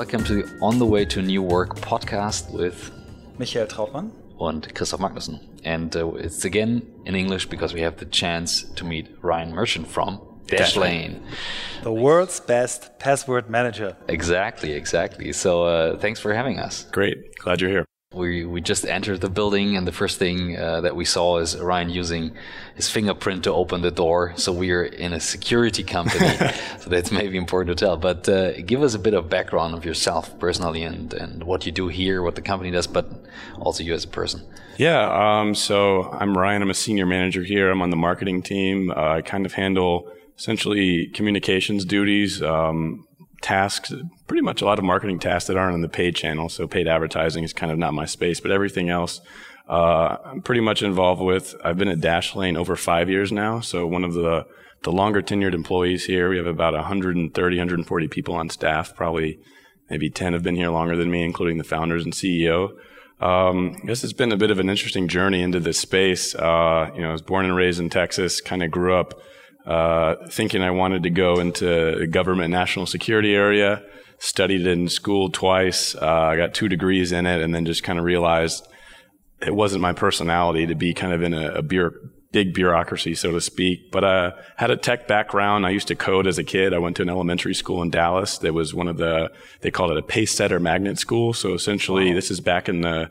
welcome to the On the Way to New Work podcast with Michael Trautmann and Christoph Magnussen. And uh, it's again in English because we have the chance to meet Ryan Merchant from Dashlane. The world's best password manager. Exactly, exactly. So uh, thanks for having us. Great. Glad you're here. We, we just entered the building, and the first thing uh, that we saw is Ryan using his fingerprint to open the door. So we're in a security company. so that's maybe important to tell. But uh, give us a bit of background of yourself personally and, and what you do here, what the company does, but also you as a person. Yeah. Um, so I'm Ryan. I'm a senior manager here. I'm on the marketing team. Uh, I kind of handle essentially communications duties, um, tasks, pretty much a lot of marketing tasks that aren't on the paid channel. So paid advertising is kind of not my space, but everything else, uh, I'm pretty much involved with. I've been at Dashlane over five years now. So one of the, the longer tenured employees here. We have about 130, 140 people on staff. Probably maybe 10 have been here longer than me, including the founders and CEO. Um, I guess it's been a bit of an interesting journey into this space. Uh, you know, I was born and raised in Texas, kind of grew up uh, thinking I wanted to go into government national security area. Studied in school twice. Uh, I got two degrees in it, and then just kind of realized it wasn't my personality to be kind of in a, a big bureaucracy, so to speak. But I uh, had a tech background. I used to code as a kid. I went to an elementary school in Dallas that was one of the, they called it a pace setter magnet school. So essentially, this is back in the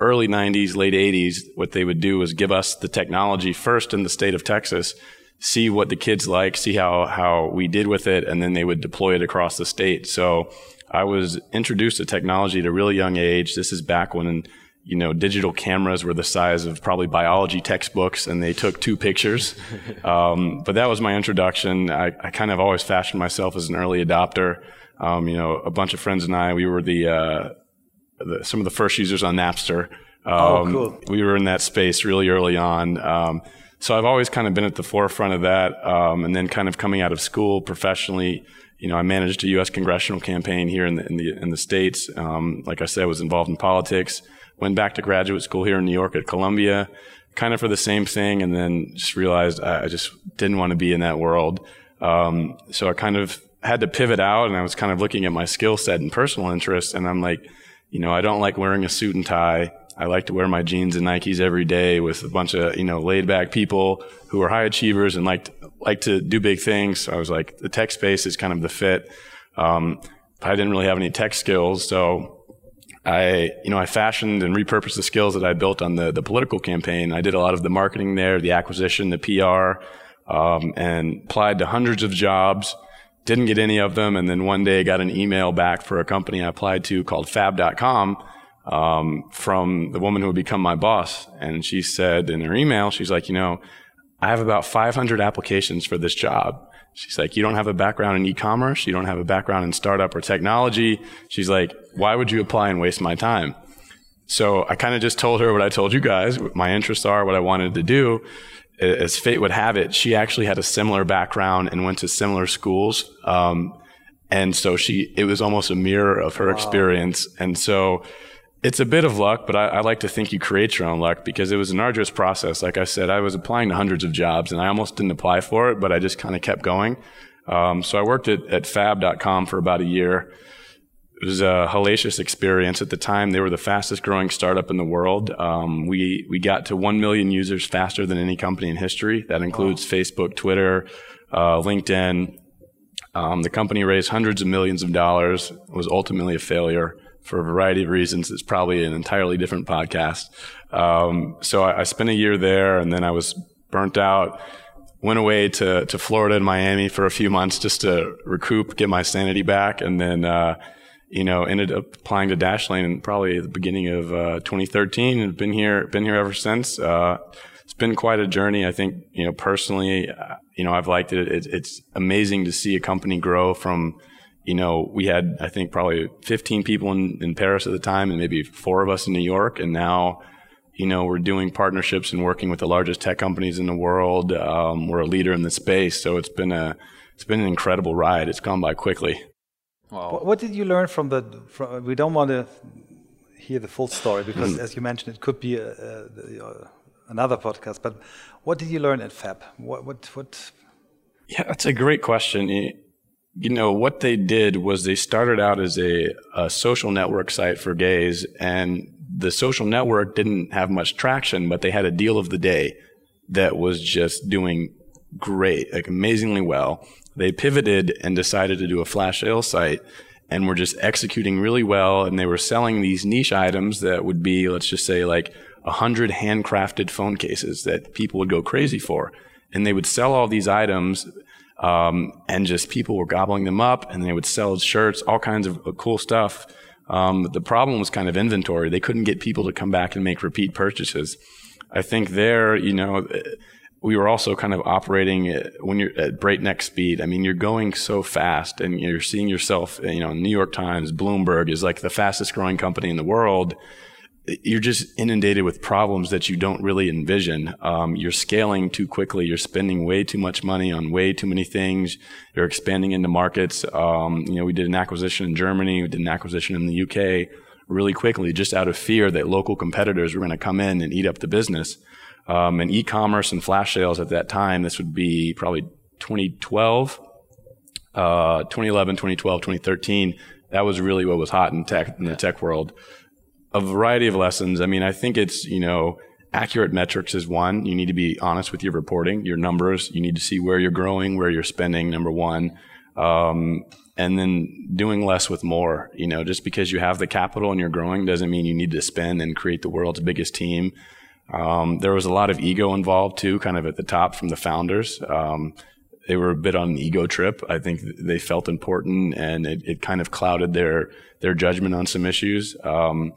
early 90s, late 80s. What they would do was give us the technology first in the state of Texas see what the kids like, see how, how we did with it, and then they would deploy it across the state. So I was introduced to technology at a really young age. This is back when, you know, digital cameras were the size of probably biology textbooks and they took two pictures. Um, but that was my introduction. I, I, kind of always fashioned myself as an early adopter. Um, you know, a bunch of friends and I, we were the, uh, the some of the first users on Napster. Oh, um, oh, cool. We were in that space really early on. So I've always kind of been at the forefront of that. Um, and then kind of coming out of school professionally, you know, I managed a U.S. congressional campaign here in the in the, in the states. Um, like I said, I was involved in politics. Went back to graduate school here in New York at Columbia, kind of for the same thing, and then just realized I just didn't want to be in that world. Um, so I kind of had to pivot out, and I was kind of looking at my skill set and personal interests, and I'm like, you know, I don't like wearing a suit and tie. I like to wear my jeans and Nikes every day with a bunch of, you know, laid back people who are high achievers and like, like to do big things. So I was like, the tech space is kind of the fit. Um, I didn't really have any tech skills. So I, you know, I fashioned and repurposed the skills that I built on the, the political campaign. I did a lot of the marketing there, the acquisition, the PR, um, and applied to hundreds of jobs. Didn't get any of them. And then one day I got an email back for a company I applied to called fab.com um, from the woman who would become my boss. And she said in her email, she's like, you know, I have about 500 applications for this job. She's like, you don't have a background in e-commerce. You don't have a background in startup or technology. She's like, why would you apply and waste my time? So I kind of just told her what I told you guys, what my interests are, what I wanted to do. As fate would have it, she actually had a similar background and went to similar schools. Um, and so she, it was almost a mirror of her wow. experience. And so it's a bit of luck, but I, I, like to think you create your own luck because it was an arduous process. Like I said, I was applying to hundreds of jobs and I almost didn't apply for it, but I just kind of kept going. Um, so I worked at, at fab.com for about a year. It was a hellacious experience. At the time, they were the fastest growing startup in the world. Um, we, we got to 1 million users faster than any company in history. That includes wow. Facebook, Twitter, uh, LinkedIn. Um, the company raised hundreds of millions of dollars, it was ultimately a failure for a variety of reasons. It's probably an entirely different podcast. Um, so I, I, spent a year there and then I was burnt out. Went away to, to Florida and Miami for a few months just to recoup, get my sanity back. And then, uh, you know, ended up applying to Dashlane probably the beginning of uh, 2013 and been here, been here ever since. Uh, it's been quite a journey. I think, you know, personally, uh, you know, I've liked it. it. It's amazing to see a company grow from, you know, we had, I think, probably 15 people in, in Paris at the time and maybe four of us in New York. And now, you know, we're doing partnerships and working with the largest tech companies in the world. Um, we're a leader in the space. So it's been a, it's been an incredible ride. It's gone by quickly. Wow. What did you learn from the, from, we don't want to hear the full story because mm. as you mentioned, it could be a, a, a, another podcast, but what did you learn at Fab? What, what, what? Yeah, that's a great question you know, what they did was they started out as a, a social network site for gays, and the social network didn't have much traction, but they had a deal of the day that was just doing great, like amazingly well. They pivoted and decided to do a flash sale site and were just executing really well. And they were selling these niche items that would be, let's just say, like a hundred handcrafted phone cases that people would go crazy for. And they would sell all these items um, and just people were gobbling them up and they would sell shirts, all kinds of uh, cool stuff. Um, the problem was kind of inventory. They couldn't get people to come back and make repeat purchases. I think there, you know, we were also kind of operating when you're at breakneck speed. I mean, you're going so fast and you're seeing yourself, you know, New York Times, Bloomberg is like the fastest growing company in the world you're just inundated with problems that you don't really envision. Um, you're scaling too quickly. You're spending way too much money on way too many things. You're expanding into markets. Um, you know, we did an acquisition in Germany. We did an acquisition in the UK really quickly, just out of fear that local competitors were going to come in and eat up the business. Um, and e-commerce and flash sales at that time, this would be probably 2012, uh, 2011, 2012, 2013. That was really what was hot in tech in the tech world a variety of lessons. I mean, I think it's, you know, accurate metrics is one. You need to be honest with your reporting, your numbers. You need to see where you're growing, where you're spending, number one. Um, and then doing less with more. You know, just because you have the capital and you're growing doesn't mean you need to spend and create the world's biggest team. Um, there was a lot of ego involved too, kind of at the top from the founders. Um, they were a bit on an ego trip. I think they felt important, and it, it kind of clouded their their judgment on some issues. Um,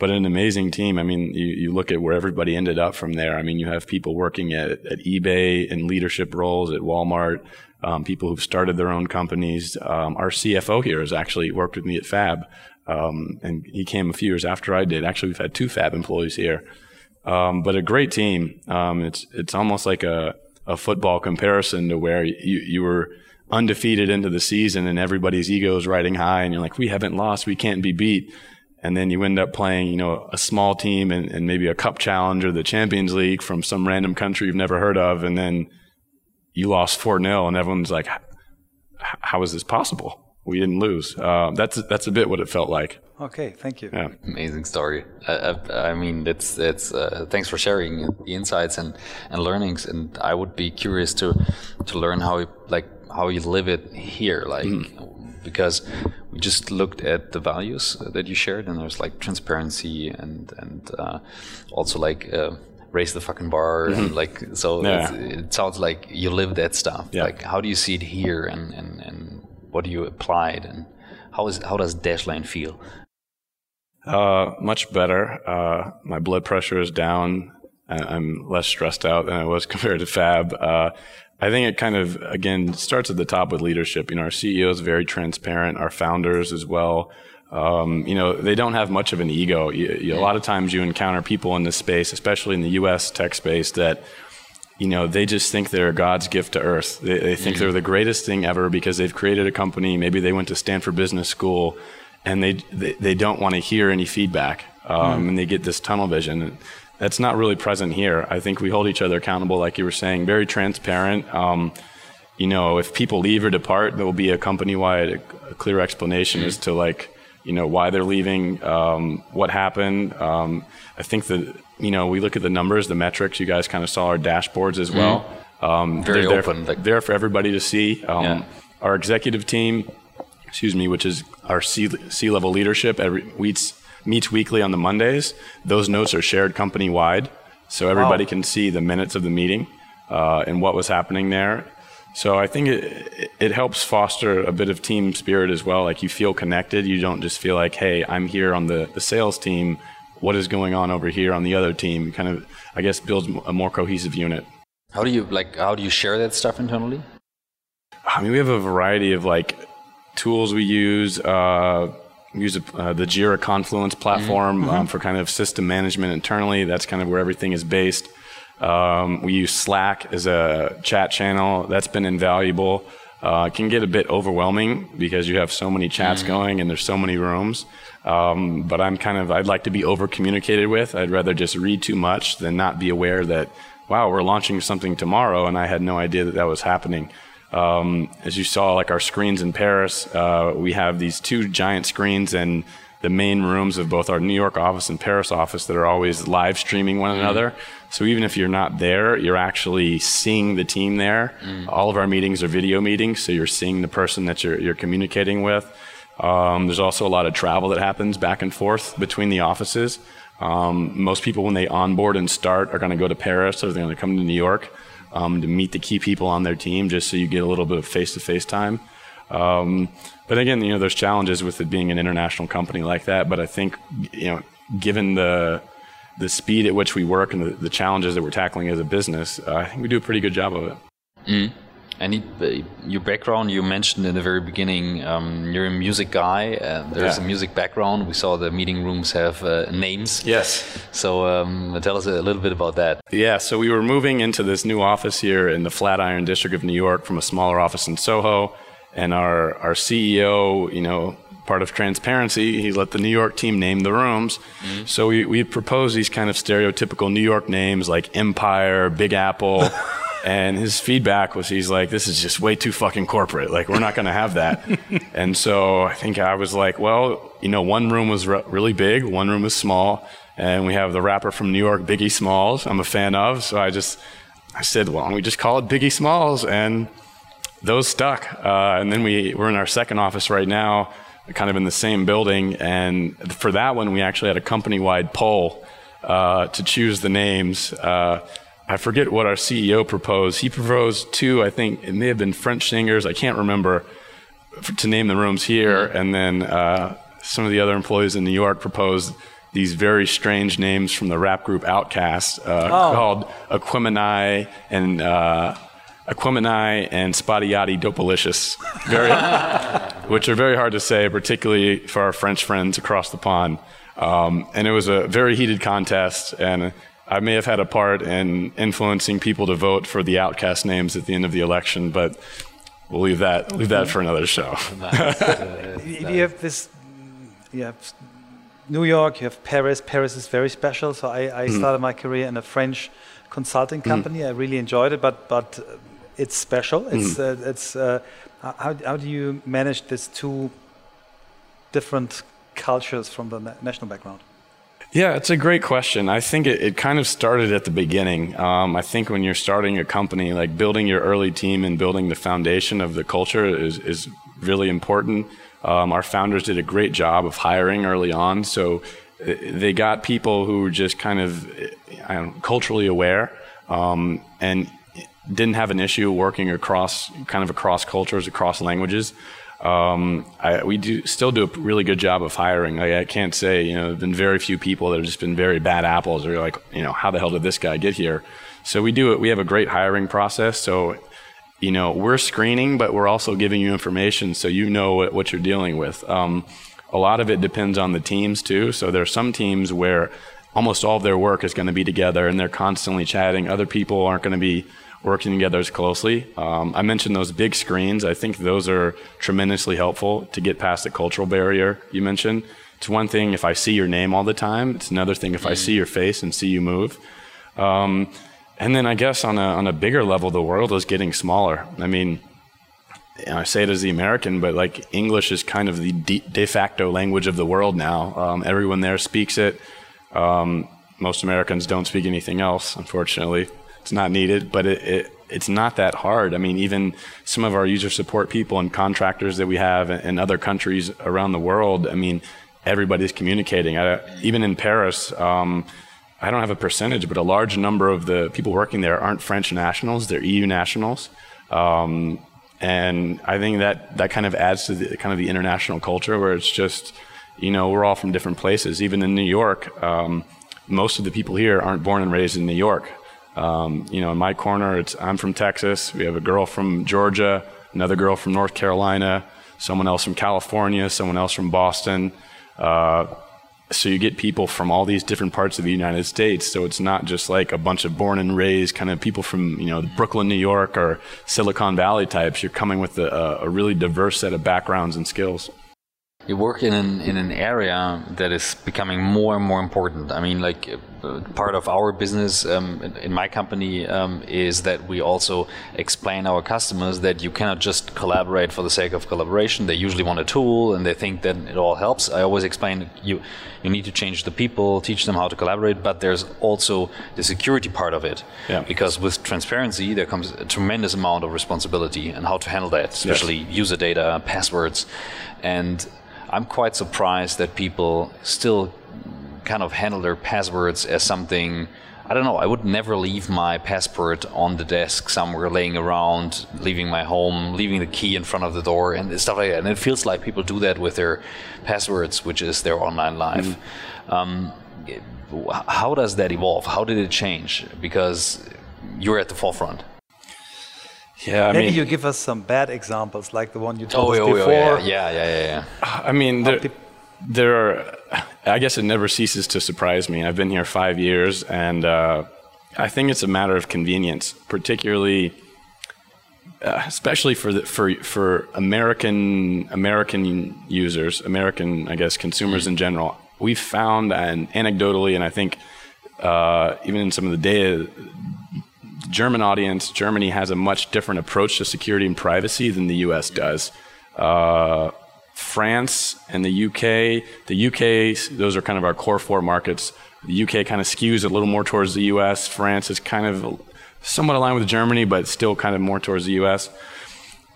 but an amazing team. I mean, you, you look at where everybody ended up from there. I mean, you have people working at, at eBay in leadership roles at Walmart, um, people who've started their own companies. Um, our CFO here has actually worked with me at Fab, um, and he came a few years after I did. Actually, we've had two Fab employees here, um, but a great team. Um, it's it's almost like a a football comparison to where you you were undefeated into the season and everybody's ego is riding high and you're like we haven't lost we can't be beat and then you end up playing, you know, a small team and, and, maybe a cup challenge or the Champions League from some random country you've never heard of, and then you lost 4 0, and everyone's like, how is this possible? We didn't lose. Uh, that's that's a bit what it felt like. Okay, thank you. Yeah. Amazing story. I, I, I mean, it's it's. Uh, thanks for sharing the insights and, and learnings. And I would be curious to to learn how you, like how you live it here. Like mm because we just looked at the values that you shared, and there's like transparency and and uh, also like. Uh, raise the fucking bar mm-hmm. and like so yeah. it sounds like you live that stuff yeah. like how do you see it here and, and and what do you apply it and how is how does Dashlane feel uh, much better uh, my blood pressure is down I'm less stressed out than I was compared to Fab. Uh, I think it kind of again starts at the top with leadership. You know, our CEO is very transparent. Our founders as well. Um, you know, they don't have much of an ego. You, you, a lot of times you encounter people in this space, especially in the U.S. tech space, that you know they just think they're God's gift to Earth. They, they think mm-hmm. they're the greatest thing ever because they've created a company. Maybe they went to Stanford Business School, and they they, they don't want to hear any feedback, um, mm-hmm. and they get this tunnel vision that's not really present here. I think we hold each other accountable, like you were saying, very transparent. Um, you know, if people leave or depart, there will be a company-wide, a clear explanation as to like, you know, why they're leaving, um, what happened. Um, I think that you know, we look at the numbers, the metrics. You guys kind of saw our dashboards as well. Mm. Very they're open. There, there for everybody to see. Um, yeah. Our executive team, excuse me, which is our C, C-level leadership, every weeks meets weekly on the Mondays. Those notes are shared company wide, so everybody wow. can see the minutes of the meeting uh, and what was happening there. So I think it, it helps foster a bit of team spirit as well. Like you feel connected. You don't just feel like, hey, I'm here on the, the sales team. What is going on over here on the other team? Kind of, I guess, builds a more cohesive unit. How do you like? How do you share that stuff internally? I mean, we have a variety of like tools we use. Uh, use uh, the Jira Confluence platform mm-hmm. um, for kind of system management internally. That's kind of where everything is based. Um, we use Slack as a chat channel. That's been invaluable. Uh, it can get a bit overwhelming because you have so many chats mm. going and there's so many rooms. Um, but I'm kind of, I'd like to be over communicated with. I'd rather just read too much than not be aware that, wow, we're launching something tomorrow and I had no idea that that was happening. Um, as you saw, like our screens in Paris, uh, we have these two giant screens and the main rooms of both our New York office and Paris office that are always live streaming one another. So even if you're not there, you're actually seeing the team there. All of our meetings are video meetings, so you're seeing the person that you're, you're communicating with. Um, there's also a lot of travel that happens back and forth between the offices. Um, most people, when they onboard and start, are going to go to Paris or they're going to come to New York um, to meet the key people on their team, just so you get a little bit of face-to-face time. Um, but again, you know, there's challenges with it being an international company like that. But I think, you know, given the the speed at which we work and the, the challenges that we're tackling as a business, uh, I think we do a pretty good job of it. Mm. And it, your background, you mentioned in the very beginning, um, you're a music guy. Uh, there's Yeah. a music background. We saw the meeting rooms have uh, names. Yes. So um, tell us a little bit about that. Yeah, so we were moving into this new office here in the Flatiron District of New York from a smaller office in Soho, and our our CEO, you know, part of transparency, he let the New York team name the rooms. So we we proposed these kind of stereotypical New York names like Empire, Big Apple. And his feedback was, he's like, this is just way too fucking corporate. Like, we're not going to have that. and so I think I was like, well, you know, one room was re- really big, one room was small. And we have the rapper from New York, Biggie Smalls, I'm a fan of. So I just, I said, well, why don't we just call it Biggie Smalls? And those stuck. Uh, and then we, we're in our second office right now, kind of in the same building. And for that one, we actually had a company wide poll uh, to choose the names. Uh, I forget what our CEO proposed. He proposed two, I think it may have been French singers, I can't remember, f- to name the rooms here. And then uh, some of the other employees in New York proposed these very strange names from the rap group Outkast uh, called Aquemini and. Aquemini and Spottieottiedopaliscious, very, which are very hard to say, particularly for our French friends across the pond. Um, and it was a very heated contest, and I may have had a part in influencing people to vote for the Outkast names at the end of the election, but we'll leave that leave that for another show. You you have this, you have New York, you have Paris. Paris is very special. So I, I started my career in a French consulting company. I really enjoyed it, but but uh, it's special. It's uh, it's uh, how how do you manage these two different cultures from the na- national background? Yeah, it's a great question. I think it, it kind of started at the beginning. Um, I think when you're starting a company, like building your early team and building the foundation of the culture is, is really important. Um, our founders did a great job of hiring early on. So uh, they got people who were just kind of I don't know, culturally aware um, and didn't have an issue working across kind of across cultures, across languages. Um, I, we do still do a really good job of hiring. Like, I can't say, you know, there've been very few people that have just been very bad apples or like, you know, how the hell did this guy get here? So we do it. We have a great hiring process. So, you know, we're screening, but we're also giving you information so you know what, what you're dealing with. Um, a lot of it depends on the teams too. So there are some teams where almost all of their work is going to be together and they're constantly chatting. Other people aren't going to be working together as closely. Um, I mentioned those big screens. I think those are tremendously helpful to get past the cultural barrier you mentioned. It's one thing if I see your name all the time. It's another thing if I see your face and see you move. Um, and then I guess on a, on a bigger level, the world is getting smaller. I mean, I say it as the American, but like English is kind of the de, de facto language of the world now. Um, everyone there speaks it. Um, most Americans don't speak anything else, unfortunately. It's not needed, but it, it, it's not that hard. I mean, even some of our user support people and contractors that we have in other countries around the world, I mean, everybody's communicating. I, even in Paris, um, I don't have a percentage, but a large number of the people working there aren't French nationals, they're EU nationals. Um, and I think that, that kind of adds to the kind of the international culture where it's just, you know, we're all from different places. Even in New York, um, most of the people here aren't born and raised in New York. Um, you know, in my corner, it's I'm from Texas. We have a girl from Georgia, another girl from North Carolina, someone else from California, someone else from Boston. Uh, so you get people from all these different parts of the United States. So it's not just like a bunch of born and raised kind of people from you know Brooklyn, New York, or Silicon Valley types. You're coming with a, a really diverse set of backgrounds and skills. You work in an in an area that is becoming more and more important. I mean, like part of our business um, in, in, my company um, is that we also explain our customers that you cannot just collaborate for the sake of collaboration. They usually want a tool and they think that it all helps. I always explain you you need to change the people, teach them how to collaborate, but there's also the security part of it. Yeah. Because with transparency, there comes a tremendous amount of responsibility and how to handle that, especially yes. user data, passwords, and I'm quite surprised that people still kind of handle their passwords as something. I don't know. I would never leave my passport on the desk somewhere, laying around, leaving my home, leaving the key in front of the door, and stuff like that. And it feels like people do that with their passwords, which is their online life. Mm-hmm. Um, how does that evolve? How did it change? Because you're at the forefront. Yeah, I maybe mean, you give us some bad examples, like the one you told oh, us oh, before. Oh, yeah. yeah, yeah, yeah, yeah. I mean, there, there are. I guess it never ceases to surprise me. I've been here five years, and uh, I think it's a matter of convenience, particularly, uh, especially for the, for for American American users, American I guess consumers in general. We've found, and anecdotally, and I think uh, even in some of the data, German audience, Germany has a much different approach to security and privacy than the U.S. does. Uh, France and the UK. The UK, those are kind of our core four markets. The UK kind of skews a little more towards the US. France is kind of somewhat aligned with Germany, but still kind of more towards the US.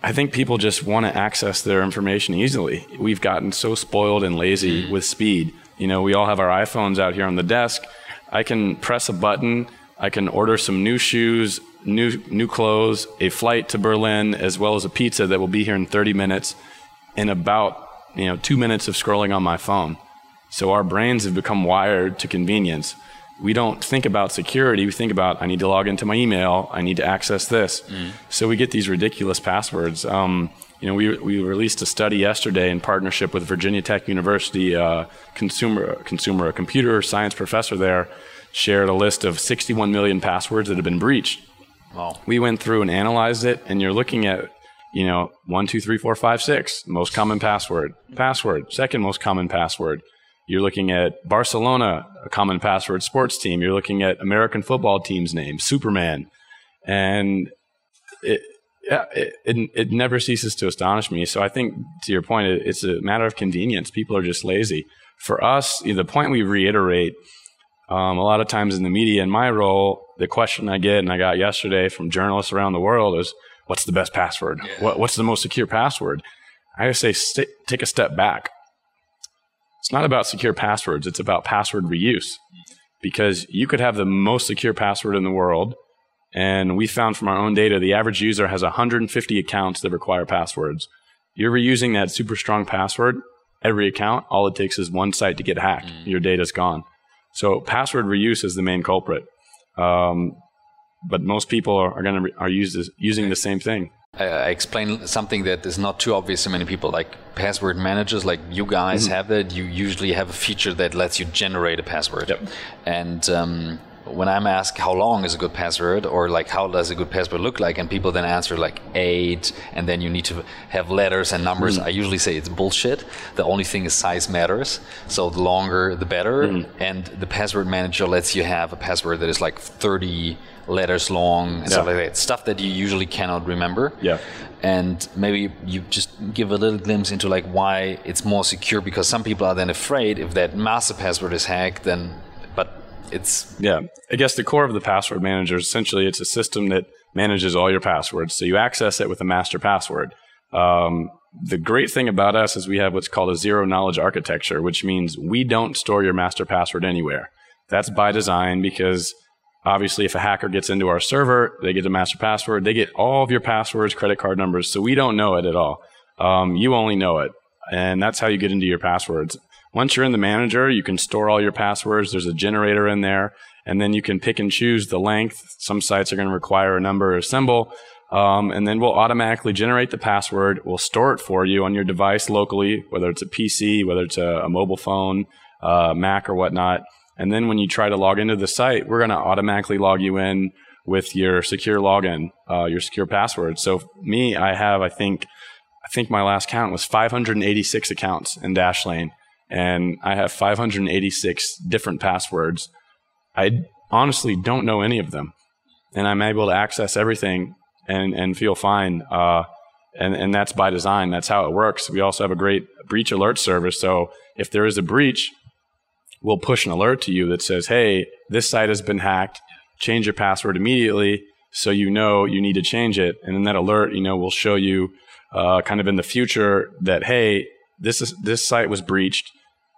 I think people just want to access their information easily. We've gotten so spoiled and lazy mm. with speed. You know, we all have our iPhones out here on the desk. I can press a button, I can order some new shoes, new new clothes, a flight to Berlin, as well as a pizza that will be here in 30 minutes in about you know two minutes of scrolling on my phone. So our brains have become wired to convenience. We don't think about security. We think about I need to log into my email. I need to access this. Mm. So we get these ridiculous passwords. Um, you know, we, we released a study yesterday in partnership with Virginia Tech University. Uh, consumer consumer a computer science professor there shared a list of 61 million passwords that have been breached. Wow. We went through and analyzed it, and you're looking at you know, one, two, three, four, five, six, most common password. Password, second most common password. You're looking at Barcelona, a common password sports team. You're looking at American football team's name, Superman. And it, yeah, it, it, it, never ceases to astonish me. So I think, to your point, it, it's a matter of convenience. People are just lazy. For us, the point we reiterate um, a lot of times in the media, in my role, the question I get and I got yesterday from journalists around the world is, what's the best password? Yeah. What, what's the most secure password? I say st- take a step back. It's not about secure passwords, it's about password reuse. Because you could have the most secure password in the world, and we found from our own data the average user has 150 accounts that require passwords. You're reusing that super strong password, every account, all it takes is one site to get hacked. Mm. Your data's gone. So password reuse is the main culprit. Um, but most people are, are going to are using the same thing. I explain something that is not too obvious to many people, like password managers, like you guys mm-hmm. have that. You usually have a feature that lets you generate a password. Yep. And um, when I'm asked how long is a good password or like how does a good password look like, and people then answer like eight, and then you need to have letters and numbers. Mm. I usually say it's bullshit. The only thing is size matters. So the longer, the better. Mm. And the password manager lets you have a password that is like 30 letters long and yeah. stuff like that. Stuff that you usually cannot remember. Yeah. And maybe you just give a little glimpse into like why it's more secure because some people are then afraid if that master password is hacked, then it's yeah. I guess the core of the password manager essentially it's a system that manages all your passwords. So you access it with a master password. Um, the great thing about us is we have what's called a zero knowledge architecture, which means we don't store your master password anywhere. That's by design because Obviously, if a hacker gets into our server, they get a master password. They get all of your passwords, credit card numbers. So we don't know it at all. Um, you only know it. And that's how you get into your passwords. Once you're in the manager, you can store all your passwords. There's a generator in there. And then you can pick and choose the length. Some sites are going to require a number or a symbol. Um, and then we'll automatically generate the password. We'll store it for you on your device locally, whether it's a PC, whether it's a, a mobile phone, uh, Mac, or whatnot. And then when you try to log into the site, we're going to automatically log you in with your secure login, uh, your secure password. So me, I have, I think, I think my last count was 586 accounts in Dashlane, and I have 586 different passwords. I honestly don't know any of them, and I'm able to access everything and and feel fine. Uh, and and that's by design. That's how it works. We also have a great breach alert service. So if there is a breach, we'll push an alert to you that says, "Hey, this site has been hacked. Change your password immediately." So you know you need to change it, and then that alert, you know, will show you uh, kind of in the future that hey, this is this site was breached.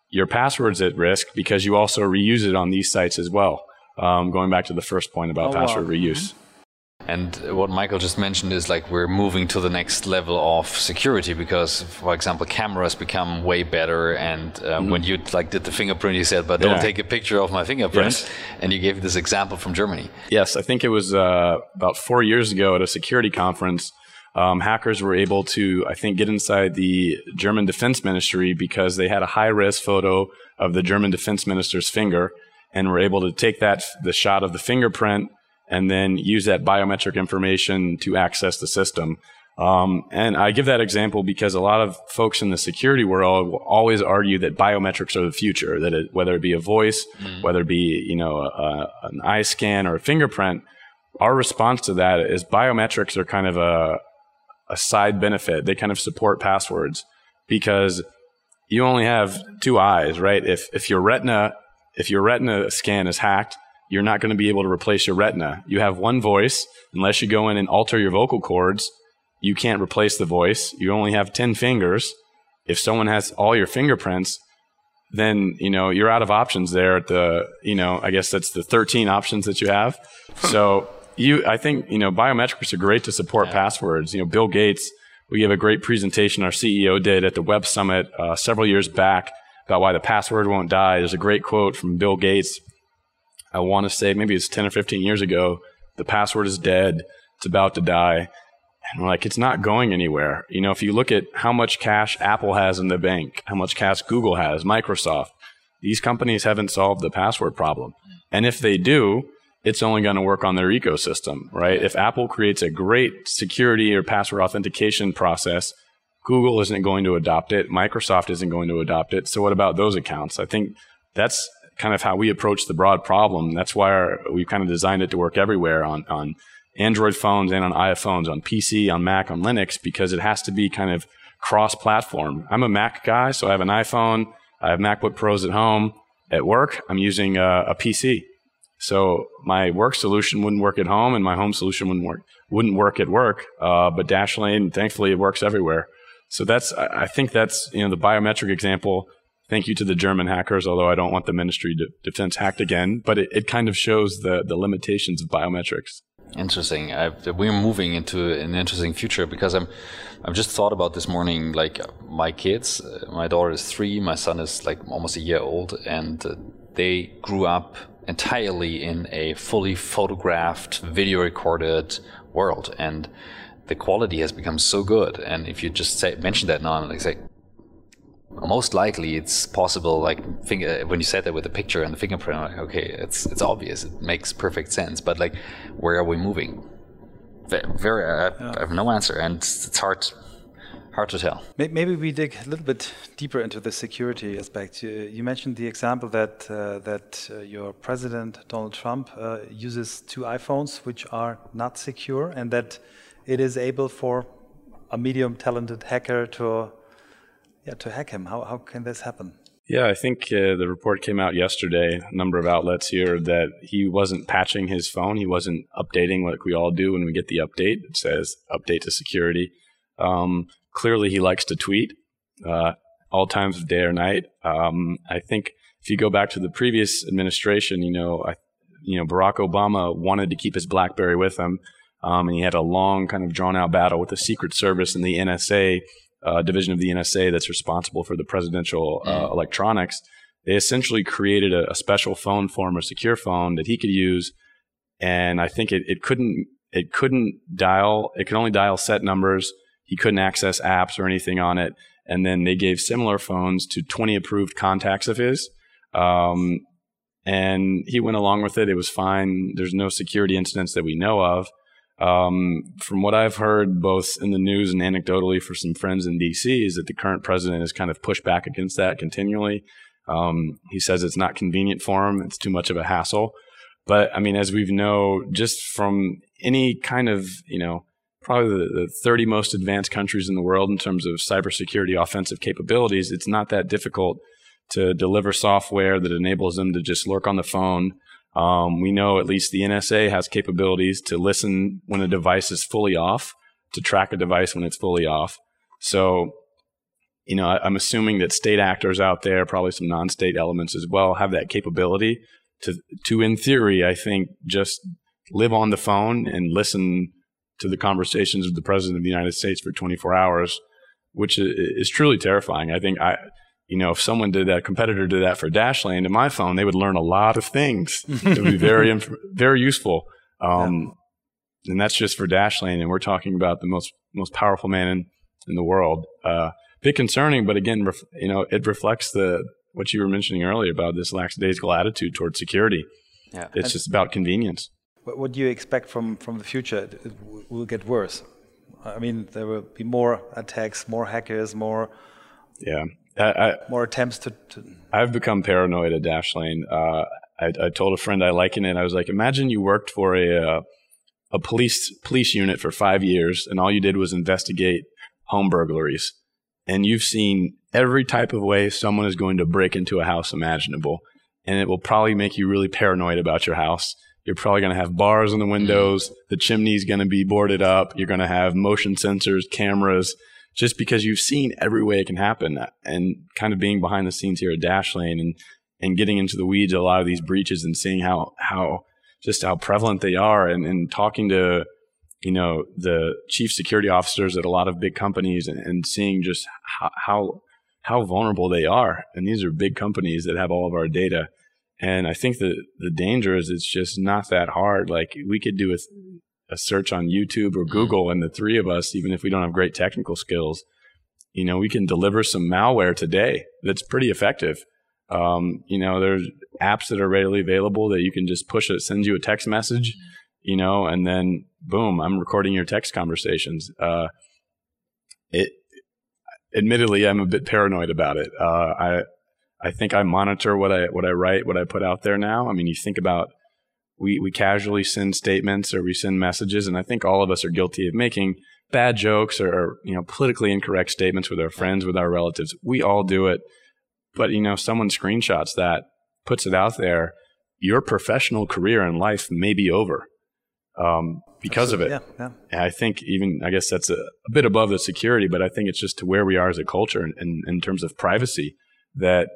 Your password's at risk because you also reuse it on these sites as well. Um, going back to the first point about oh, password wow. reuse. Mm-hmm. And what Michael just mentioned is like we're moving to the next level of security because, for example, cameras become way better. And um, mm-hmm. when you like did the fingerprint, you said, "But don't yeah. take a picture of my fingerprint." Yes. And you gave this example from Germany. Yes, I think it was uh, about four years ago at a security conference. Um, hackers were able to, I think, get inside the German Defense Ministry because they had a high-res photo of the German Defense Minister's finger, and were able to take that the shot of the fingerprint and then use that biometric information to access the system. Um, and I give that example because a lot of folks in the security world will always argue that biometrics are the future. That it, whether it be a voice, mm. whether it be you know a, an eye scan or a fingerprint, our response to that is biometrics are kind of a a side benefit. They kind of support passwords because you only have two eyes, right? If if your retina if your retina scan is hacked, you're not going to be able to replace your retina. You have one voice. Unless you go in and alter your vocal cords, you can't replace the voice. You only have 10 fingers. If someone has all your fingerprints, then, you know, you're out of options there at the, you know, I guess that's the 13 options that you have. so you, I think, you know, biometrics are great to support yeah. passwords. You know, Bill Gates, we gave a great presentation our CEO did at the Web Summit uh, several years back about why the password won't die. There's a great quote from Bill Gates I want to say maybe it's 10 or 15 years ago. The password is dead. It's about to die. And we're like, it's not going anywhere. You know, if you look at how much cash Apple has in the bank, how much cash Google has, Microsoft, these companies haven't solved the password problem. And if they do, it's only going to work on their ecosystem, right? If Apple creates a great security or password authentication process, Google isn't going to adopt it. Microsoft isn't going to adopt it. So what about those accounts? I think that's kind of how we approach the broad problem. That's why our, we've kind of designed it to work everywhere on, on Android phones and on iPhones, on PC, on Mac, on Linux, because it has to be kind of cross platform. I'm a Mac guy, so I have an iPhone, I have MacBook Pros at home. At work, I'm using a, a PC. So my work solution wouldn't work at home, and my home solution wouldn't work wouldn't work at work. Uh, but Dashlane, thankfully, it works everywhere. So that's I think that's you know the biometric example thank you to the German hackers, although I don't want the Ministry of Defense hacked again. But it, it kind of shows the, the limitations of biometrics. Interesting. I've, we're moving into an interesting future because I'm. I've just thought about this morning. Like my kids, uh, my daughter is three, my son is like almost a year old, and uh, they grew up entirely in a fully photographed, video recorded world, and the quality has become so good. And if you just say mention that now, and like say, most likely it's possible like finger, when you said that with the picture and the fingerprint I'm like okay it's it's obvious. It makes perfect sense. But like where are we moving? Very, I, yeah. I have no answer. And it's hard hard to tell maybe we dig a little bit deeper into the security aspect you, you mentioned the example that uh, that uh, your president donald trump uh, uses two iphones which are not secure and that it is able for a medium talented hacker to yeah, to hack him. How, how can this happen? Yeah, I think uh, the report came out yesterday, a number of outlets here, that he wasn't patching his phone. He wasn't updating like we all do when we get the update. It says update to security. Um, clearly, he likes to tweet uh, all times of day or night. Um, I think if you go back to the previous administration, you know, I, you know, Barack Obama wanted to keep his BlackBerry with him, um, and he had a long, kind of drawn out battle with the Secret Service and the NSA uh, division of the NSA that's responsible for the presidential uh, mm. electronics, they essentially created a, a, special phone form, a secure phone that he could use. And I think it, it couldn't it couldn't dial it could only dial set numbers. He couldn't access apps or anything on it. And then they gave similar phones to 20 approved contacts of his. Um, and he went along with it. It was fine. There's no security incidents that we know of. Um, from what I've heard, both in the news and anecdotally for some friends in DC, is that the current president has kind of pushed back against that continually. Um, he says it's not convenient for him; it's too much of a hassle. But I mean, as we've know, just from any kind of, you know, probably the, the 30 most advanced countries in the world in terms of cybersecurity offensive capabilities, it's not that difficult to deliver software that enables them to just lurk on the phone. Um, we know at least the NSA has capabilities to listen when a device is fully off, to track a device when it's fully off. So, you know, I, I'm assuming that state actors out there, probably some non-state elements as well, have that capability to, to in theory, I think, just live on the phone and listen to the conversations of the president of the United States for 24 hours, which is, is truly terrifying. I think I, you know, if someone did that, a competitor did that for Dashlane to my phone, they would learn a lot of things. it would be very, inf- very useful. Um, yeah. And that's just for Dashlane. And we're talking about the most, most powerful man in, in the world. Uh, bit concerning, but again, ref- you know, it reflects the, what you were mentioning earlier about this lackadaisical attitude towards security. Yeah. It's just about convenience. What do you expect from, from the future? It will get worse. I mean, there will be more attacks, more hackers, more. Yeah. I, I, more attempts to, to, I've become paranoid at Dashlane. Uh, I, I, told a friend I liken it. I was like, imagine you worked for a uh, a police police unit for five years, and all you did was investigate home burglaries, and you've seen every type of way someone is going to break into a house imaginable, and it will probably make you really paranoid about your house. You're probably going to have bars in the windows. Mm. The chimney's going to be boarded up. You're going to have motion sensors, cameras, just because you've seen every way it can happen. Uh, and kind of being behind the scenes here at Dashlane and, and getting into the weeds of a lot of these breaches and seeing how, how, just how prevalent they are and, and talking to, you know, the chief security officers at a lot of big companies and, and seeing just how, how, how vulnerable they are. And these are big companies that have all of our data. And I think the the danger is it's just not that hard. Like we could do a, a search on YouTube or Google, and the three of us, even if we don't have great technical skills, you know, we can deliver some malware today that's pretty effective. Um, you know, there's apps that are readily available that you can just push it, sends you a text message, you know, and then boom, I'm recording your text conversations. Uh, it, admittedly, I'm a bit paranoid about it. Uh, I I think I monitor what I what I write, what I put out there now. I mean, you think about we we casually send statements or we send messages, and I think all of us are guilty of making bad jokes or, or you know politically incorrect statements with our friends, with our relatives. We all do it, but you know, someone screenshots that, puts it out there. Your professional career in life may be over um, because Absolutely. of it. Yeah, yeah. I think even I guess that's a, a, bit above the security, but I think it's just to where we are as a culture in, in, in terms of privacy that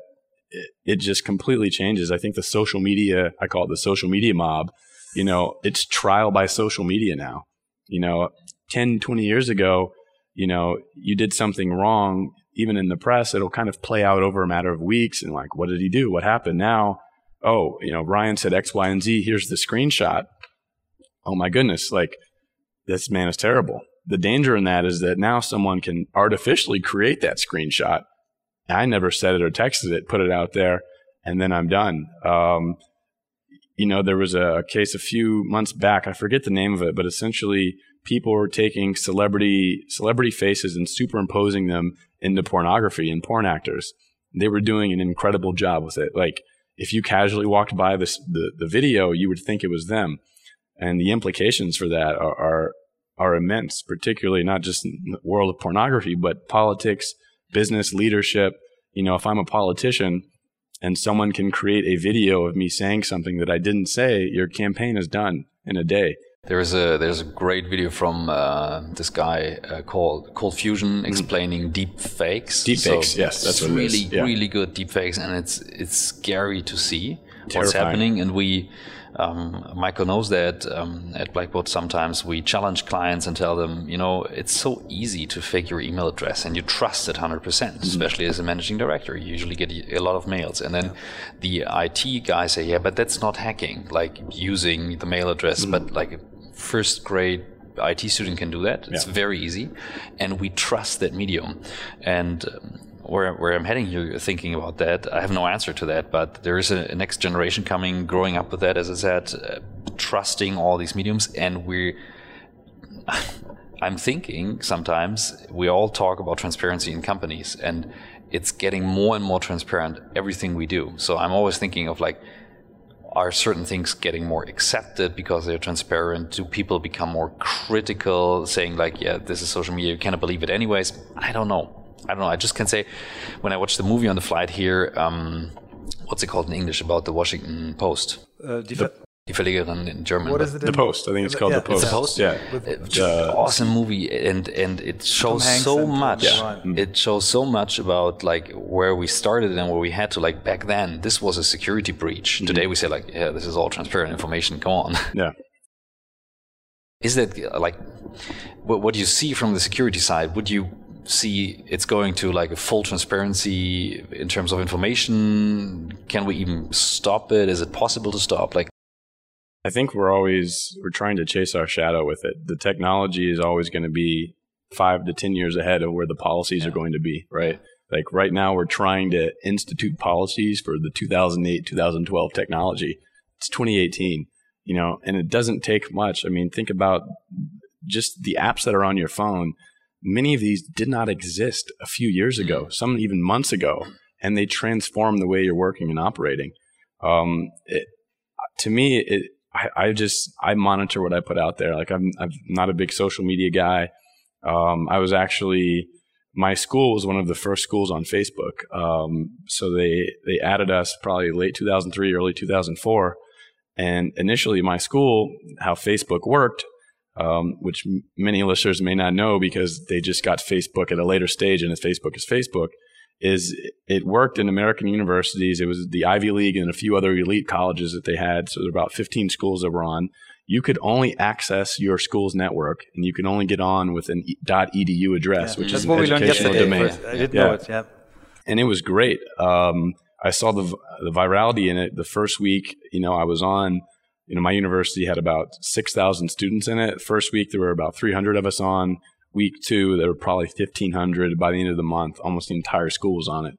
it just completely changes. I think the social media, I call it the social media mob, you know, it's trial by social media now. You know, 10, 20 years ago, you know, you did something wrong, even in the press, it'll kind of play out over a matter of weeks and like, what did he do? What happened? Now, oh, you know, Ryan said X, Y, and Z. Here's the screenshot. Oh my goodness. Like, this man is terrible. The danger in that is that now someone can artificially create that screenshot I never said it or texted it, put it out there, and then I'm done. Um, you know, there was a case a few months back. I forget the name of it, but essentially, people were taking celebrity celebrity faces and superimposing them into pornography and porn actors. They were doing an incredible job with it. Like, if you casually walked by this the, the video, you would think it was them, and the implications for that are, are are immense. Particularly not just in the world of pornography, but politics business leadership. You know, if I'm a politician and someone can create a video of me saying something that I didn't say, your campaign is done in a day. There's a there's a great video from uh, this guy uh, called Cold Fusion mm-hmm. explaining deep fakes. Deep fakes, so yes, that's really yeah. really good deep fakes, and it's it's scary to see Terrifying. what's happening. And we um, Michael knows that um, at Blackboat sometimes we challenge clients and tell them, you know, it's so easy to fake your email address and you trust it 100%, percent mm hmm especially as a managing director. You usually get a lot of mails. And then the IT guys say, yeah, but that's not hacking, like using the mail address, mm-hmm. but like a first grade IT student can do that. It's yeah. very easy. And we trust that medium. And um, where, where I'm heading here, thinking about that. I have no answer to that, but there is a, a next generation coming, growing up with that, as I said, uh, trusting all these mediums, and we're. I'm thinking sometimes we all talk about transparency in companies, and it's getting more and more transparent everything we do. So I'm always thinking of like, are certain things getting more accepted because they're transparent? Do people become more critical, saying like, yeah, this is social media, you cannot believe it anyways? I don't know. I don't know. I just can say when I watched the movie on the flight here, um, what's it called in English about the Washington Post? Uh, the, Die Verlegerin in German. What is it? The Post. I think it's called yeah, The Post. It's The Post. Yeah. With, uh, awesome movie, and and it shows so much. Yeah. It shows so much about like where we started and where we had to. Like back then, this was a security breach. Mm-hmm. Today we say like, yeah, this is all transparent information. Come on. Yeah. Is that like what, what you see from the security side? Would you see it's going to like a full transparency in terms of information? Can we even stop it? Is it possible to stop? Like, I think we're always we're trying to chase our shadow with it. The technology is always going to be five to ten years ahead of where the policies yeah. are going to be, right? Like right now, we're trying to institute policies for the 2008 2012 technology. It's 2018, you know, and it doesn't take much. I mean, think about just the apps that are on your phone. Many of these did not exist a few years ago, mm. some even months ago, and they transform the way you're working and operating. Um, it, to me, it, I, I, just I monitor what I put out there. Like I'm I'm not a big social media guy. Um, I was actually my school was one of the first schools on Facebook. Um, so they they added us probably late 2003, early 2004. And initially, my school, how Facebook worked, um, which m- many listeners may not know because they just got Facebook at a later stage, and as Facebook is Facebook, is it worked in American universities. It was the Ivy League and a few other elite colleges that they had. So there were about 15 schools that were on. You could only access your school's network, and you could only get on with an .edu address, yeah, which is an what educational we domain. I didn't yeah. know it. Yeah, and it was great. Um, I saw the the virality in it the first week. You know, I was on. You know, my university had about six thousand students in it. First week, there were about three hundred of us on week two, there were probably 1,500. By the end of the month, almost the entire school was on it.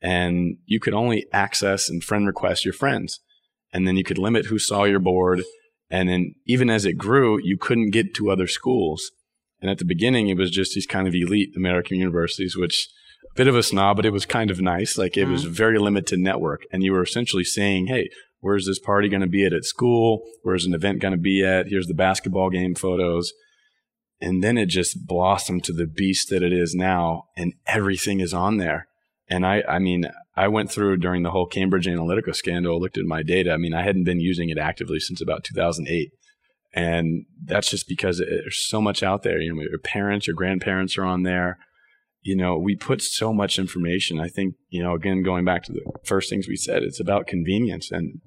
And you could only access and friend request your friends. And then you could limit who saw your board. And then even as it grew, you couldn't get to other schools. And at the beginning, it was just these kind of elite American universities, which a bit of a snob, but it was kind of nice. Like it mm-hmm. was very limited network. And you were essentially saying, hey, where's this party going to be at at school? Where's an event going to be at? Here's the basketball game photos. And then it just blossomed to the beast that it is now and everything is on there. And i i mean i went through during the whole cambridge analytica scandal looked at my data. I mean i hadn't been using it actively since about 2008 and that's just because it, there's so much out there. You know your parents your grandparents are on there you know we put so much information i think you know again going back to the first things we said it's about convenience and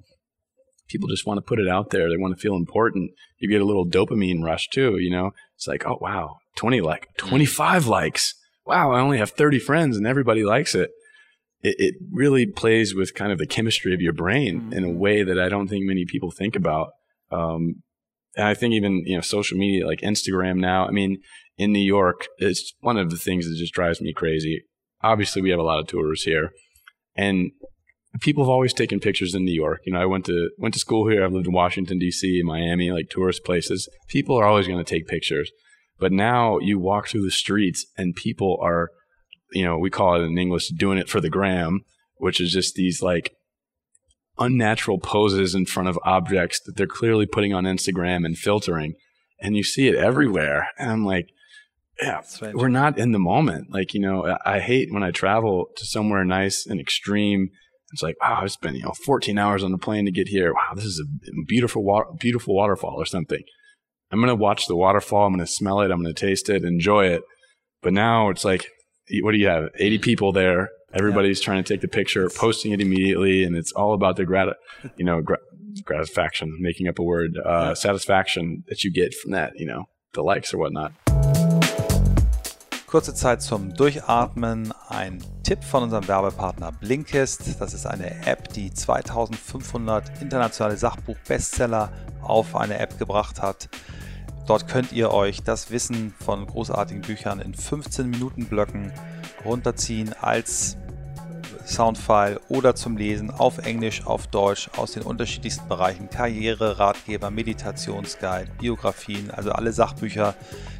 people just want to put it out there. They want to feel important. You get a little dopamine rush too, you know? It's like, oh, wow, 20 like, 25 likes. Wow, I only have 30 friends and everybody likes it. It, it really plays with kind of the chemistry of your brain mm-hmm. in a way that I don't think many people think about. Um, and I think even, you know, social media like Instagram now, I mean, in New York, it's one of the things that just drives me crazy. Obviously, we have a lot of tourists here. And people have always taken pictures in New York. You know, I went to went to school here. I've lived in Washington D.C., Miami, like tourist places. People are always going to take pictures, but now you walk through the streets and people are, you know, we call it in English doing it for the gram, which is just these like unnatural poses in front of objects that they're clearly putting on Instagram and filtering, and you see it everywhere. And I'm like. Yeah, we're not in the moment. Like, you know, I hate when I travel to somewhere nice and extreme it's like, wow, I spent you know 14 hours on the plane to get here. Wow, this is a beautiful, water, beautiful waterfall or something. I'm gonna watch the waterfall. I'm gonna smell it. I'm gonna taste it, enjoy it. But now it's like, what do you have? 80 people there. Everybody's yeah. trying to take the picture, posting it immediately, and it's all about the grat, you know, gra- gratification, making up a word, uh, yeah. satisfaction that you get from that, you know, the likes or whatnot. Kurze Zeit zum Durchatmen. Ein Tipp von unserem Werbepartner Blinkist. Das ist eine App, die 2500 internationale Sachbuch-Bestseller auf eine App gebracht hat. Dort könnt ihr euch das Wissen von großartigen Büchern in 15 Minuten Blöcken runterziehen als Soundfile oder zum Lesen auf Englisch, auf Deutsch aus den unterschiedlichsten Bereichen. Karriere, Ratgeber, Meditationsguide, Biografien, also alle Sachbücher,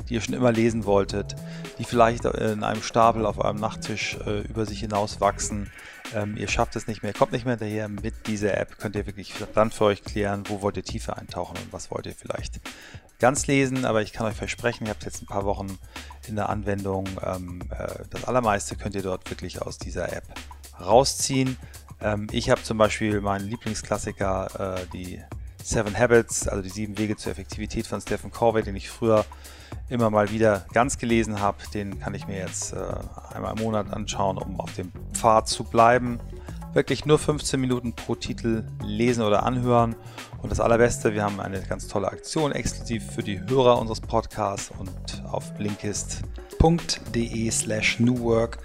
die ihr schon immer lesen wolltet, die vielleicht in einem Stapel auf eurem Nachttisch äh, über sich hinaus wachsen. Ähm, ihr schafft es nicht mehr, kommt nicht mehr hinterher. Mit dieser App könnt ihr wirklich dann für euch klären, wo wollt ihr tiefer eintauchen und was wollt ihr vielleicht ganz lesen. Aber ich kann euch versprechen, habe es jetzt ein paar Wochen in der Anwendung. Ähm, äh, das allermeiste könnt ihr dort wirklich aus dieser App rausziehen. Ähm, ich habe zum Beispiel meinen Lieblingsklassiker, äh, die Seven Habits, also die sieben Wege zur Effektivität von Stephen Covey, den ich früher immer mal wieder ganz gelesen habe. Den kann ich mir jetzt äh, einmal im Monat anschauen, um auf dem Pfad zu bleiben. Wirklich nur 15 Minuten pro Titel lesen oder anhören. Und das Allerbeste, wir haben eine ganz tolle Aktion exklusiv für die Hörer unseres Podcasts und auf blinkist.de slash newwork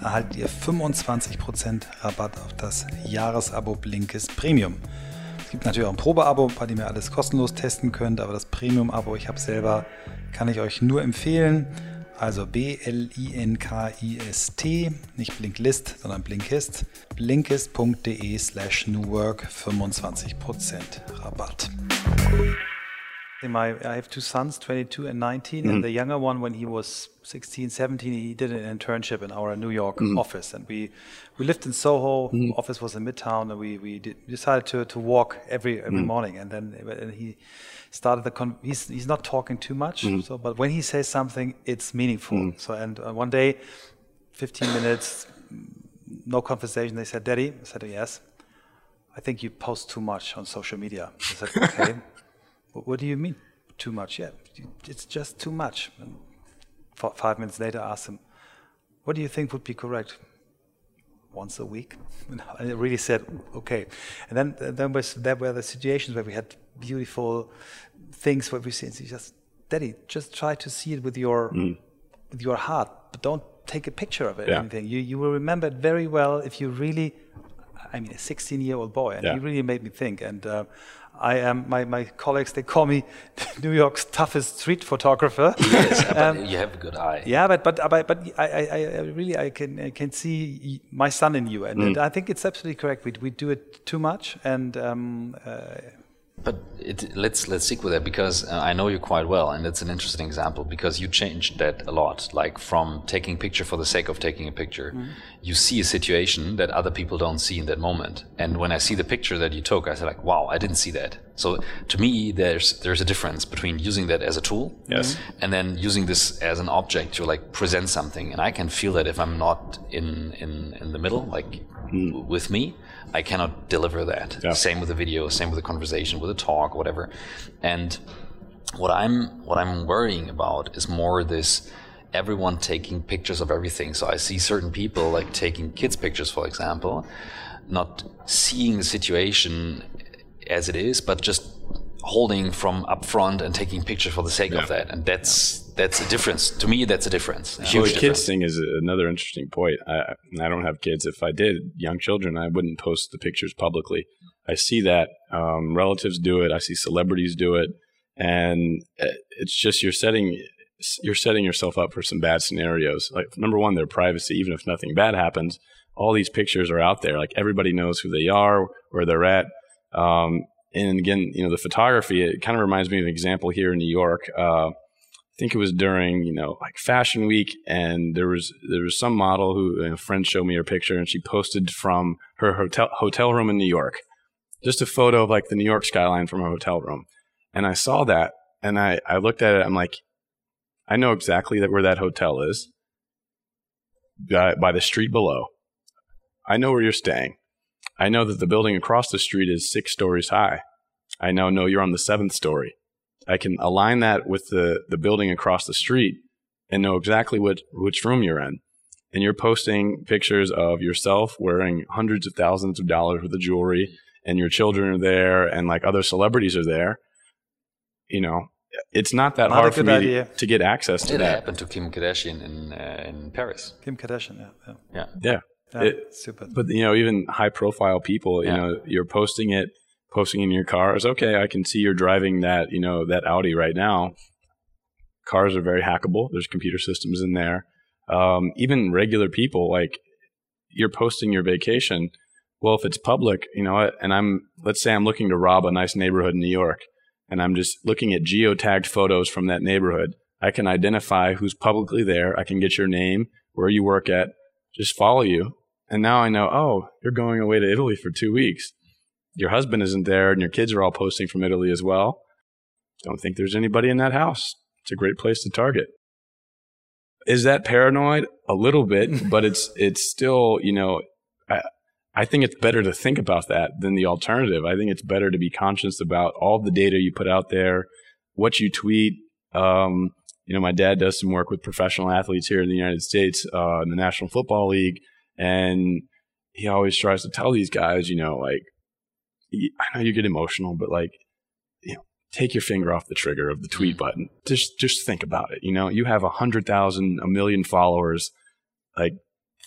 erhaltet ihr 25% Rabatt auf das Jahresabo Blinkist Premium. Es gibt natürlich auch ein Probeabo, bei dem ihr alles kostenlos testen könnt, aber das Premium-Abo, ich habe selber, kann ich euch nur empfehlen. Also B-L-I-N-K-I-S-T, nicht Blinklist, sondern Blinkist. Blinkist.de slash newwork, 25% Rabatt. My, I have two sons, 22 and 19, mm. and the younger one, when he was 16, 17, he did an internship in our New York mm. office, and we we lived in Soho. Mm. Office was in Midtown, and we we did, decided to to walk every every morning. And then and he started the con- he's he's not talking too much, so but when he says something, it's meaningful. So and uh, one day, 15 minutes, no conversation. They said, "Daddy," I said, "Yes." I think you post too much on social media. I said, "Okay." What do you mean too much? Yeah, it's just too much. And five minutes later, I asked him, "What do you think would be correct?" Once a week, and I really said, "Okay." And then then was there were the situations where we had beautiful things where we see, just, Daddy, just try to see it with your mm. with your heart, but don't take a picture of it. Yeah. Anything you you will remember it very well if you really. I mean, a 16 year old boy, and yeah. he really made me think. And uh, I am my, my colleagues they call me New York's toughest street photographer. Yes, um, you have a good eye. Yeah, but but but, but I, I, I really I can I can see my son in you, and, mm. and I think it's absolutely correct. We we do it too much, and um, uh, but it, let's let's stick with that because uh, I know you quite well, and it's an interesting example because you changed that a lot. Like from taking picture for the sake of taking a picture, mm-hmm. you see a situation that other people don't see in that moment. And when I see the picture that you took, I said like, "Wow, I didn't see that." So to me, there's there's a difference between using that as a tool, yes, and then using this as an object to like present something. And I can feel that if I'm not in in in the middle, like mm. with me, I cannot deliver that. Yeah. Same with the video, same with the conversation, with the talk, whatever. And what I'm what I'm worrying about is more this everyone taking pictures of everything. So I see certain people like taking kids pictures, for example, not seeing the situation as it is, but just holding from up front and taking pictures for the sake yeah. of that. And that's that's a difference to me. That's a difference. A well, the kids thing is another interesting point. I, I don't have kids. If I did, young children, I wouldn't post the pictures publicly. I see that um, relatives do it. I see celebrities do it, and uh, it's just you're setting you're setting yourself up for some bad scenarios. Like number one, their privacy. Even if nothing bad happens, all these pictures are out there. Like everybody knows who they are, where they're at. Um, and again, you know, the photography. It kind of reminds me of an example here in New York. Uh, think it was during you know like Fashion Week, and there was there was some model who a friend showed me her picture, and she posted from her hotel hotel room in New York, just a photo of like the New York skyline from her hotel room, and I saw that, and I I looked at it, I'm like, I know exactly that where that hotel is, by, by the street below. I know where you're staying. I know that the building across the street is six stories high. I now know you're on the seventh story. I can align that with the, the building across the street and know exactly what, which room you're in. And you're posting pictures of yourself wearing hundreds of thousands of dollars worth of jewelry, and your children are there, and like other celebrities are there. You know, it's not that not hard for me to, to, get access to it that. It happened to Kim Kardashian in uh, in Paris. Kim Kardashian, yeah, yeah, yeah. yeah. yeah it, super. But you know, even high profile people, you yeah. know, you're posting it posting in your cars. Okay, I can see you're driving that, you know, that Audi right now. Cars are very hackable. There's computer systems in there. Um, even regular people, like, you're posting your vacation. Well, if it's public, you know, and I'm, let's say I'm looking to rob a nice neighborhood in New York and I'm just looking at geotagged photos from that neighborhood. I can identify who's publicly there. I can get your name, where you work at, just follow you. And now I know, oh, you're going away to Italy for two weeks. Your husband isn't there and your kids are all posting from Italy as well. Don't think there's anybody in that house. It's a great place to target. Is that paranoid? A little bit, but it's it's still, you know, I, I think it's better to think about that than the alternative. I think it's better to be conscious about all the data you put out there, what you tweet. Um, you know, my dad does some work with professional athletes here in the United States, uh, in the National Football League, and he always tries to tell these guys, you know, like, I know you get emotional, but like, you know, take your finger off the trigger of the tweet mm. button. Just just think about it. You know, you have a hundred thousand, a million followers. Like,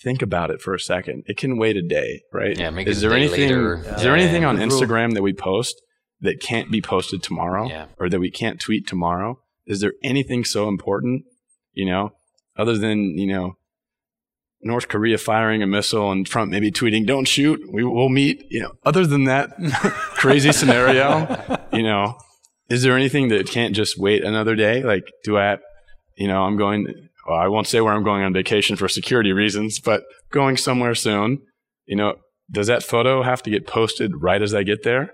think about it for a second. It can wait a day, right? Yeah. Make is there anything? Later. Is there anything on Instagram that we post that can't be posted tomorrow, yeah. or that we can't tweet tomorrow? Is there anything so important? You know, other than you know. North Korea firing a missile and Trump maybe tweeting, "Don't shoot, we will meet." You know, other than that crazy scenario, you know, is there anything that can't just wait another day? Like, do I, you know, I'm going, well, I won't say where I'm going on vacation for security reasons, but going somewhere soon, you know, does that photo have to get posted right as I get there?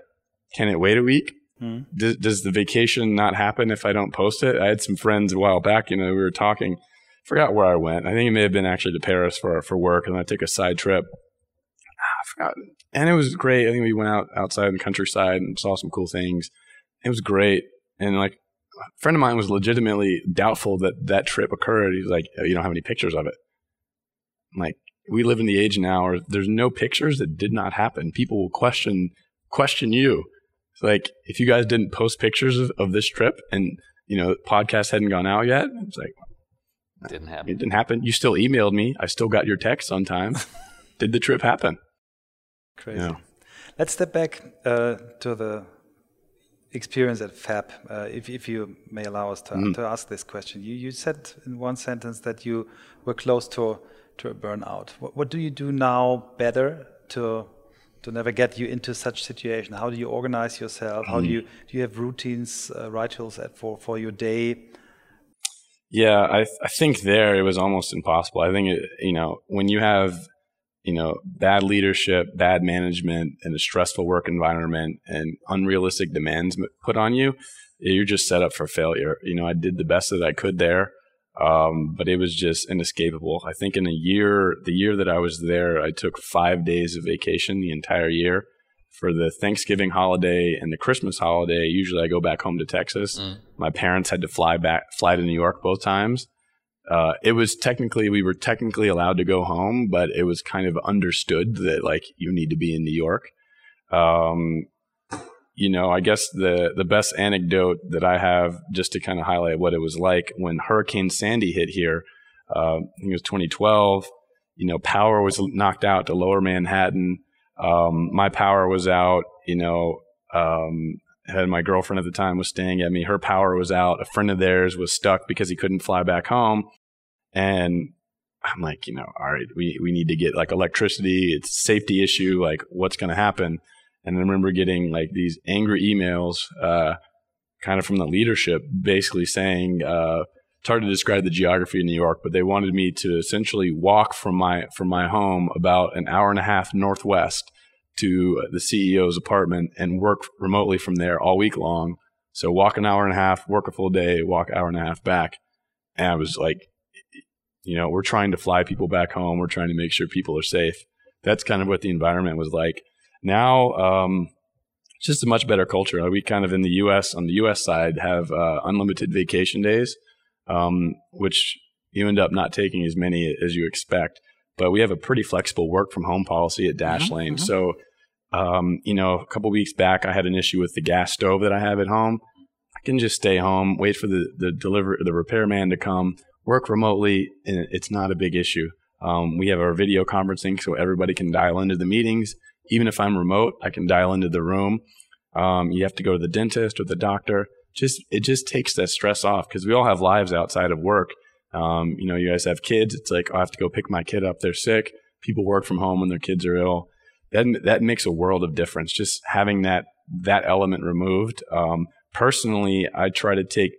Can it wait a week? Hmm. Does, does the vacation not happen if I don't post it? I had some friends a while back, you know, we were talking, forgot where I went. I think it may have been actually to Paris for, for work and I took a side trip. Ah, I forgot. And it was great. I think we went out outside in the countryside and saw some cool things it was great. And like a friend of mine was legitimately doubtful that that trip occurred. He's like, oh, you don't have any pictures of it. I'm like, we live in the age now where there's no pictures that did not happen. People will question question you. It's like if you guys didn't post pictures of, of this trip and you know podcast hadn't gone out yet, it's like didn't happen. It didn't happen. You still emailed me. I still got your text on time. did the trip happen? Crazy. Yeah. Let's step back uh, to the experience at FAB, uh, if, if you may allow us to, mm. to ask this question. You, you said in one sentence that you were close to, to a burnout. What, what do you do now better to, to never get you into such situation? How do you organize yourself? How mm. do you do you have routines, uh, rituals at, for, for your day? Yeah, I, th I think there it was almost impossible. I think, it, you know, when you have you know, bad leadership, bad management, and a stressful work environment and unrealistic demands put on you, you're just set up for failure. You know, I did the best that I could there, um, but it was just inescapable. I think in a year, the year that I was there, I took five days of vacation the entire year. For the Thanksgiving holiday and the Christmas holiday, usually I go back home to Texas. Mm. My parents had to fly back, fly to New York both times uh, it was technically we were technically allowed to go home, but it was kind of understood that like you need to be in New York. Um, you know, I guess the the best anecdote that I have just to kind of highlight what it was like when Hurricane Sandy hit here. Uh, I think it was 2012. You know, power was knocked out to Lower Manhattan. Um, my power was out. You know, um, had my girlfriend at the time was staying at me. Her power was out. A friend of theirs was stuck because he couldn't fly back home. And I'm like, you know, all right, we, we need to get like electricity. It's a safety issue. Like, what's going to happen? And I remember getting like these angry emails, uh, kind of from the leadership, basically saying, uh, it's hard to describe the geography of New York, but they wanted me to essentially walk from my from my home about an hour and a half northwest to the CEO's apartment and work remotely from there all week long. So walk an hour and a half, work a full day, walk hour and a half back. And I was like, you know, we're trying to fly people back home. We're trying to make sure people are safe. That's kind of what the environment was like. Now, um, it's just a much better culture. We kind of in the U.S. on the U.S. side have uh, unlimited vacation days, um, which you end up not taking as many as you expect but we have a pretty flexible work from home policy at Dashlane. Mm-hmm, mm-hmm. So, um, you know, a couple weeks back, I had an issue with the gas stove that I have at home. I can just stay home, wait for the the deliver the repairman to come, work remotely, and it's not a big issue. Um, we have our video conferencing, so everybody can dial into the meetings. Even if I'm remote, I can dial into the room. Um, you have to go to the dentist or the doctor. Just it just takes that stress off because we all have lives outside of work. Um, you know, you guys have kids. It's like, oh, I have to go pick my kid up. They're sick. people work from home when their kids are ill. That that makes a world of difference. Just having that that element removed. Um, personally, I try to take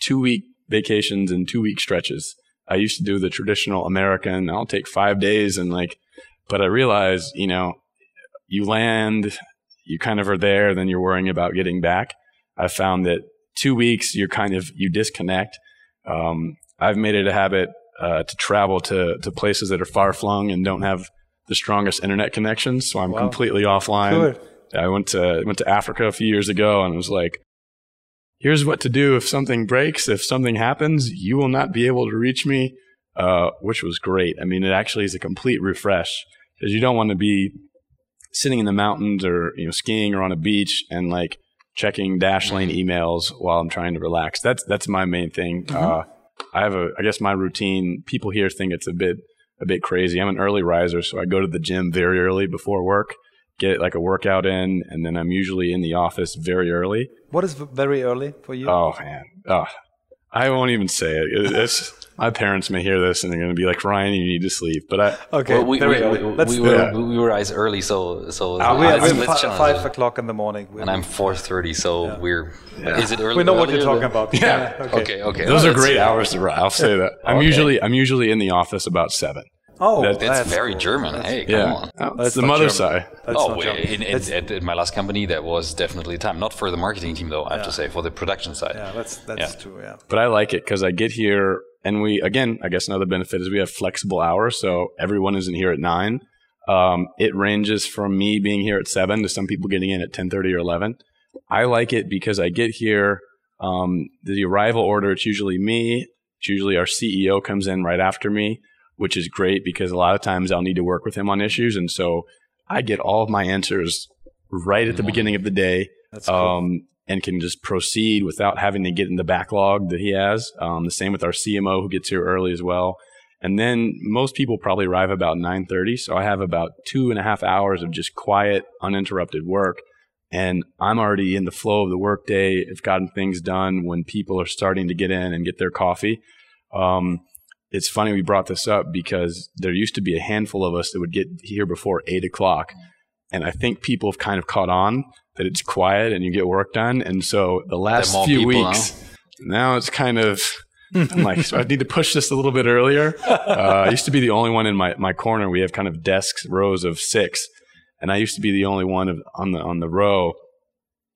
two week vacations and two week stretches. I used to do the traditional American. I'll take five days and like, but I realized, you know, you land, you kind of are there, then you're worrying about getting back. I found that two weeks, you're kind of, you disconnect. Um, I've made it a habit uh, to travel to, to places that are far flung and don't have the strongest internet connections. So I'm wow. completely offline. I went to, went to Africa a few years ago and was like, here's what to do if something breaks, if something happens, you will not be able to reach me, uh, which was great. I mean, it actually is a complete refresh because you don't want to be sitting in the mountains or you know skiing or on a beach and like checking Dashlane mm-hmm. emails while I'm trying to relax. That's that's my main thing. Mm-hmm. Uh, I have a I guess my routine. People here think it's a bit a bit crazy. I'm an early riser, so I go to the gym very early before work, get like a workout in, and then I'm usually in the office very early. What is very early for you? Oh man, oh, I won't even say it. It's my parents may hear this and they're going to be like, Ryan, you need to sleep. But I okay, well, we, we, we, we, were yeah. we were rise early, so so uh, we, are five, five o'clock in the morning, and I'm four thirty, so yeah. we're yeah. is it early? We know what you're talking about. Yeah. Okay. okay. okay. Those are great hours to run. I'll say that. I'm okay. usually I'm usually in the office about seven. Oh, that's, that's very cool. German. That's hey, come yeah. on. Oh, that's the mother German. side. That's oh, in, in, in, in, my last company, that was definitely time. Not for the marketing team, though. I have to say, for the production side. Yeah, that's that's yeah. true. Yeah. But I like it because I get here, and we again, I guess another benefit is we have flexible hours, so everyone isn't here at nine. Um, it ranges from me being here at seven to some people getting in at ten thirty or eleven. I like it because I get here. Um, the arrival order, it's usually me. It's usually our CEO comes in right after me which is great because a lot of times I'll need to work with him on issues. And so I get all of my answers right at the beginning of the day. Cool. Um, and can just proceed without having to get in the backlog that he has. Um, the same with our CMO who gets here early as well. And then most people probably arrive about 9:30, so I have about two and a half hours of just quiet, uninterrupted work, and I'm already in the flow of the workday. I've gotten things done when people are starting to get in and get their coffee. Um, it's funny we brought this up because there used to be a handful of us that would get here before eight o'clock. And I think people have kind of caught on that it's quiet and you get work done. And so the last few weeks, now it's kind of, I'm like, so I need to push this a little bit earlier. Uh, I used to be the only one in my, my corner. We have kind of desks, rows of six. And I used to be the only one of, on the, on the row.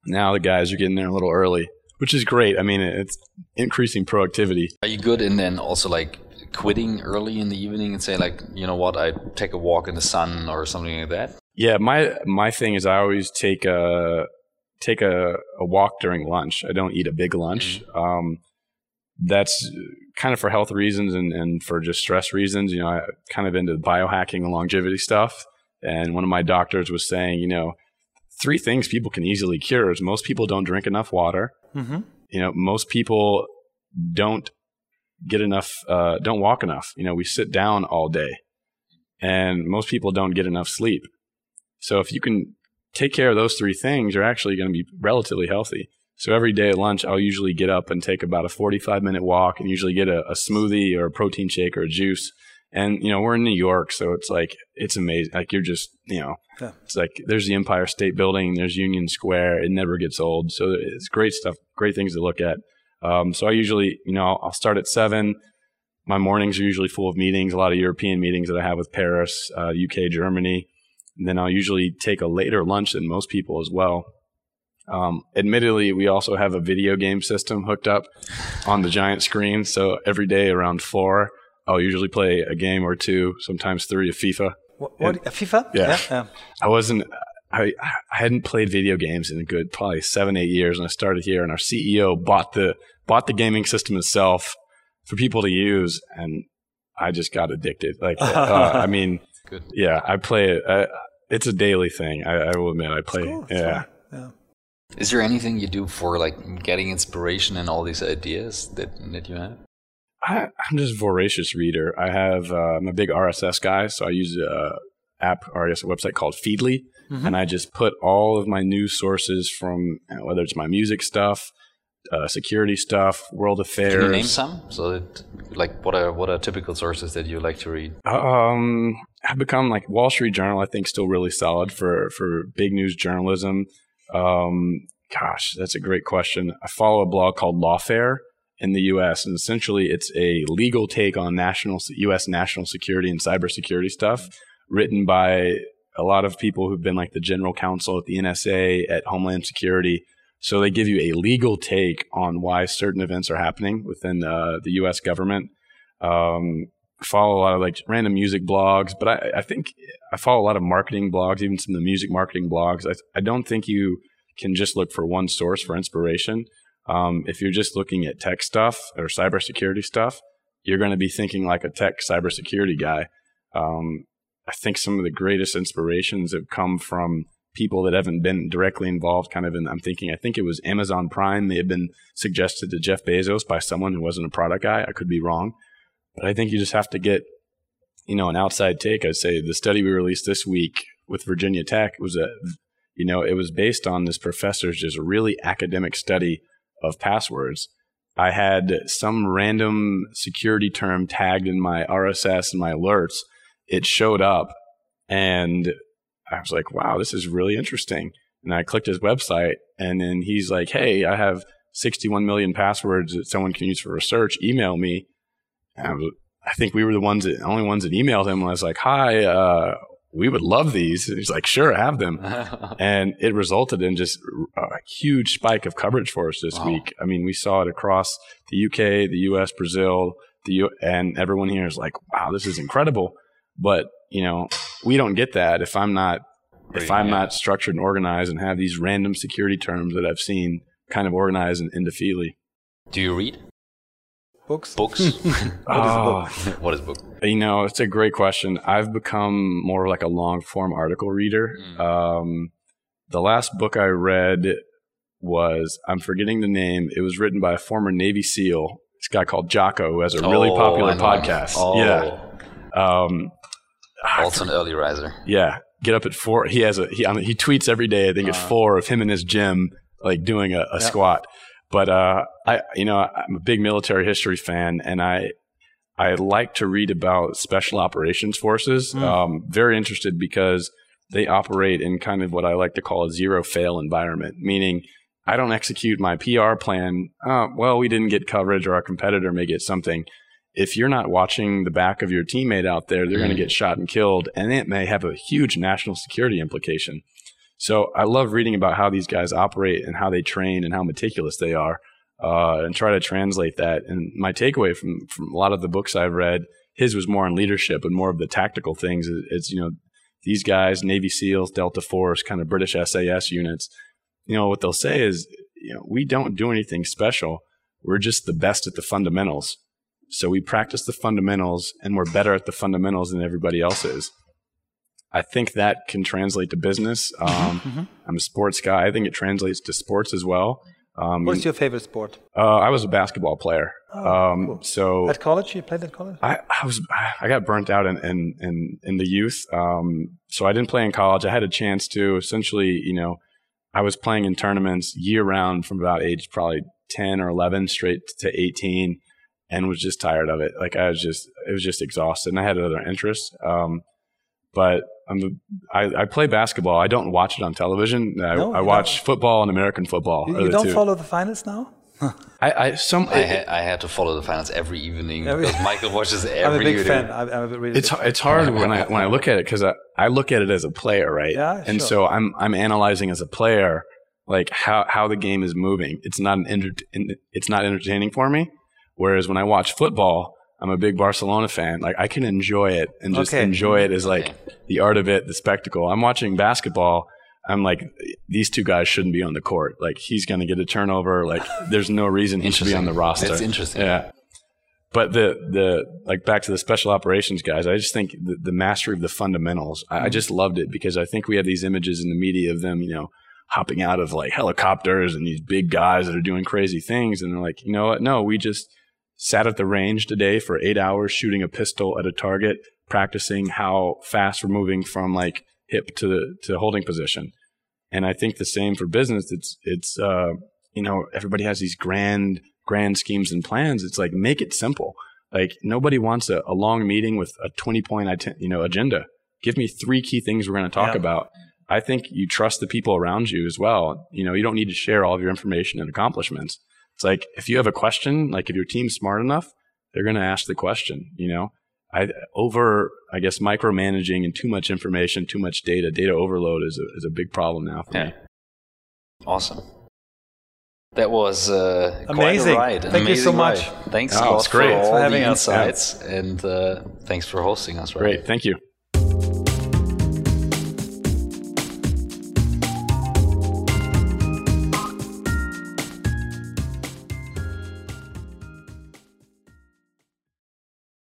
Now the guys are getting there a little early, which is great. I mean, it's increasing productivity. Are you good in then also like quitting early in the evening and say like, you know what, I take a walk in the sun or something like that? Yeah, my my thing is I always take a take a, a walk during lunch. I don't eat a big lunch. Mm-hmm. Um, that's kind of for health reasons and, and for just stress reasons. You know, I kind of into biohacking and longevity stuff. And one of my doctors was saying, you know, three things people can easily cure is most people don't drink enough water. Mm-hmm. You know, most people don't get enough, uh, don't walk enough. You know, we sit down all day and most people don't get enough sleep. So if you can take care of those three things, you're actually going to be relatively healthy. So every day at lunch, I'll usually get up and take about a 45 minute walk and usually get a, a smoothie or a protein shake or a juice. And, you know, we're in New York, so it's like, it's amazing. Like you're just, you know, yeah. it's like there's the Empire State Building, there's Union Square. It never gets old. So it's great stuff, great things to look at. Um, so I usually, you know, I'll start at seven. My mornings are usually full of meetings, a lot of European meetings that I have with Paris, uh, UK, Germany. And then I'll usually take a later lunch than most people as well. Um, admittedly, we also have a video game system hooked up on the giant screen. So every day around four, I'll usually play a game or two, sometimes three of FIFA. What, what FIFA? Yeah. yeah. yeah. I wasn't, I, I hadn't played video games in a good probably seven eight years, and I started here. And our CEO bought the bought the gaming system itself for people to use, and I just got addicted. Like, uh, I mean, good. yeah, I play it. Uh, it's a daily thing. I, I will admit, I play. Cool. Yeah. yeah. Is there anything you do for like getting inspiration and all these ideas that that you have? I, am just a voracious reader. I have uh, I'm a big RSS guy, so I use a app or I guess a website called Feedly, mm-hmm. and I just put all of my news sources from whether it's my music stuff, uh, security stuff, world affairs. Can you name some? So, that, like, what are what are typical sources that you like to read? Um, have become like Wall Street Journal. I think still really solid for for big news journalism. Um, gosh, that's a great question. I follow a blog called Lawfare in the U.S. and essentially it's a legal take on national U.S. national security and cybersecurity stuff, written by a lot of people who've been like the general counsel at the NSA, at Homeland Security. So they give you a legal take on why certain events are happening within uh, the U.S. government. Um, follow a lot of like random music blogs, but I, I, think I follow a lot of marketing blogs, even some of the music marketing blogs. I, I don't think you can just look for one source for inspiration. Um, if you're just looking at tech stuff or cybersecurity stuff, you're going to be thinking like a tech cybersecurity guy. Um, I think some of the greatest inspirations have come from people that haven't been directly involved. Kind of in, I'm thinking, I think it was Amazon Prime. They had been suggested to Jeff Bezos by someone who wasn't a product guy. I could be wrong, but I think you just have to get, you know, an outside take. I'd say the study we released this week with Virginia Tech was a, you know, it was based on this professor's just really academic study of passwords. I had some random security term tagged in my RSS and my alerts. It showed up and I was like, wow, this is really interesting. And I clicked his website and then he's like, hey, I have 61 million passwords that someone can use for research. Email me. I, was, I, think we were the ones that only ones that emailed him. And I was like, hi, uh, we would love these. And he's like, sure, have them. and it resulted in just a huge spike of coverage for us this wow. week. I mean, we saw it across the UK, the US, Brazil, the U- and everyone here is like, wow, this is incredible. But, you know, we don't get that if I'm not if I'm not structured and organized and have these random security terms that I've seen kind of organized and into Feedly. Do you read? Books. Books. what, is book? what is book? You know, it's a great question. I've become more like a long form article reader. Mm. Um, the last book I read was I'm forgetting the name. It was written by a former Navy SEAL. This guy called Jocko, who has a really oh, popular podcast. Oh. Yeah. Um, also an early riser. Yeah. Get up at four. He has a he. I mean, he tweets every day. I think uh, at four of him in his gym, like doing a, a yeah. squat. But uh, I, you know, I'm a big military history fan, and I, I like to read about special operations forces. Mm. Um, very interested because they operate in kind of what I like to call a zero fail environment, meaning I don't execute my PR plan. Uh, well, we didn't get coverage, or our competitor may get something. If you're not watching the back of your teammate out there, they're mm. going to get shot and killed, and it may have a huge national security implication. So I love reading about how these guys operate and how they train and how meticulous they are, uh, and try to translate that. And my takeaway from from a lot of the books I've read, his was more on leadership and more of the tactical things. It's you know these guys, Navy SEALs, Delta Force, kind of British SAS units. You know what they'll say is, you know, we don't do anything special. We're just the best at the fundamentals. So we practice the fundamentals, and we're better at the fundamentals than everybody else is. I think that can translate to business. Mm-hmm, um, mm-hmm. I'm a sports guy. I think it translates to sports as well. Um, What's your favorite sport? Uh, I was a basketball player. Oh, um, cool. So at college, you played at college. I, I was I got burnt out in in in, in the youth. Um, so I didn't play in college. I had a chance to essentially, you know, I was playing in tournaments year round from about age probably ten or eleven straight to eighteen, and was just tired of it. Like I was just it was just exhausted, and I had other interests. Um, but I'm I, I play basketball. I don't watch it on television. Uh, I, no, I watch don't. football and American football. You, you don't follow the finals now. I, I some I, ha- I, had to follow the finals every evening every, because Michael watches every. I'm a big evening. fan. I'm, I'm a really it's it's hard when I when I look at it because I, I look at it as a player, right? Yeah, And sure. so I'm I'm analyzing as a player like how how the game is moving. It's not an enter- it's not entertaining for me. Whereas when I watch football, I'm a big Barcelona fan. Like I can enjoy it and just okay. enjoy it as like the art of it, the spectacle. I'm watching basketball. I'm like, these two guys shouldn't be on the court. Like he's going to get a turnover. Like there's no reason he should be on the roster. That's interesting. Yeah. But the the like back to the special operations guys, I just think the, the mastery of the fundamentals. I, I mm-hmm. just loved it because I think we have these images in the media of them, you know, hopping out of like helicopters and these big guys that are doing crazy things, and they're like, you know what? No, we just sat at the range today for eight hours shooting a pistol at a target, practicing how fast we're moving from like hip to to holding position. And I think the same for business. It's it's uh, you know everybody has these grand grand schemes and plans. It's like make it simple. Like nobody wants a, a long meeting with a twenty point you know agenda. give me three key things we're going to talk yeah. about. I think you trust the people around you as well. You know, you don't need to share all of your information and accomplishments. It's like if you have a question, like if your team's smart enough, they're going to ask the question, you know. I over I guess micromanaging and too much information, too much data, data overload is a is a big problem now for yeah. me. Awesome. That was uh, amazing. Quite Thank amazing you so ride. much. Thanks oh, a lot great. for all for having the us. insights, yeah. and uh, thanks for hosting us. Right. Great. Thank you.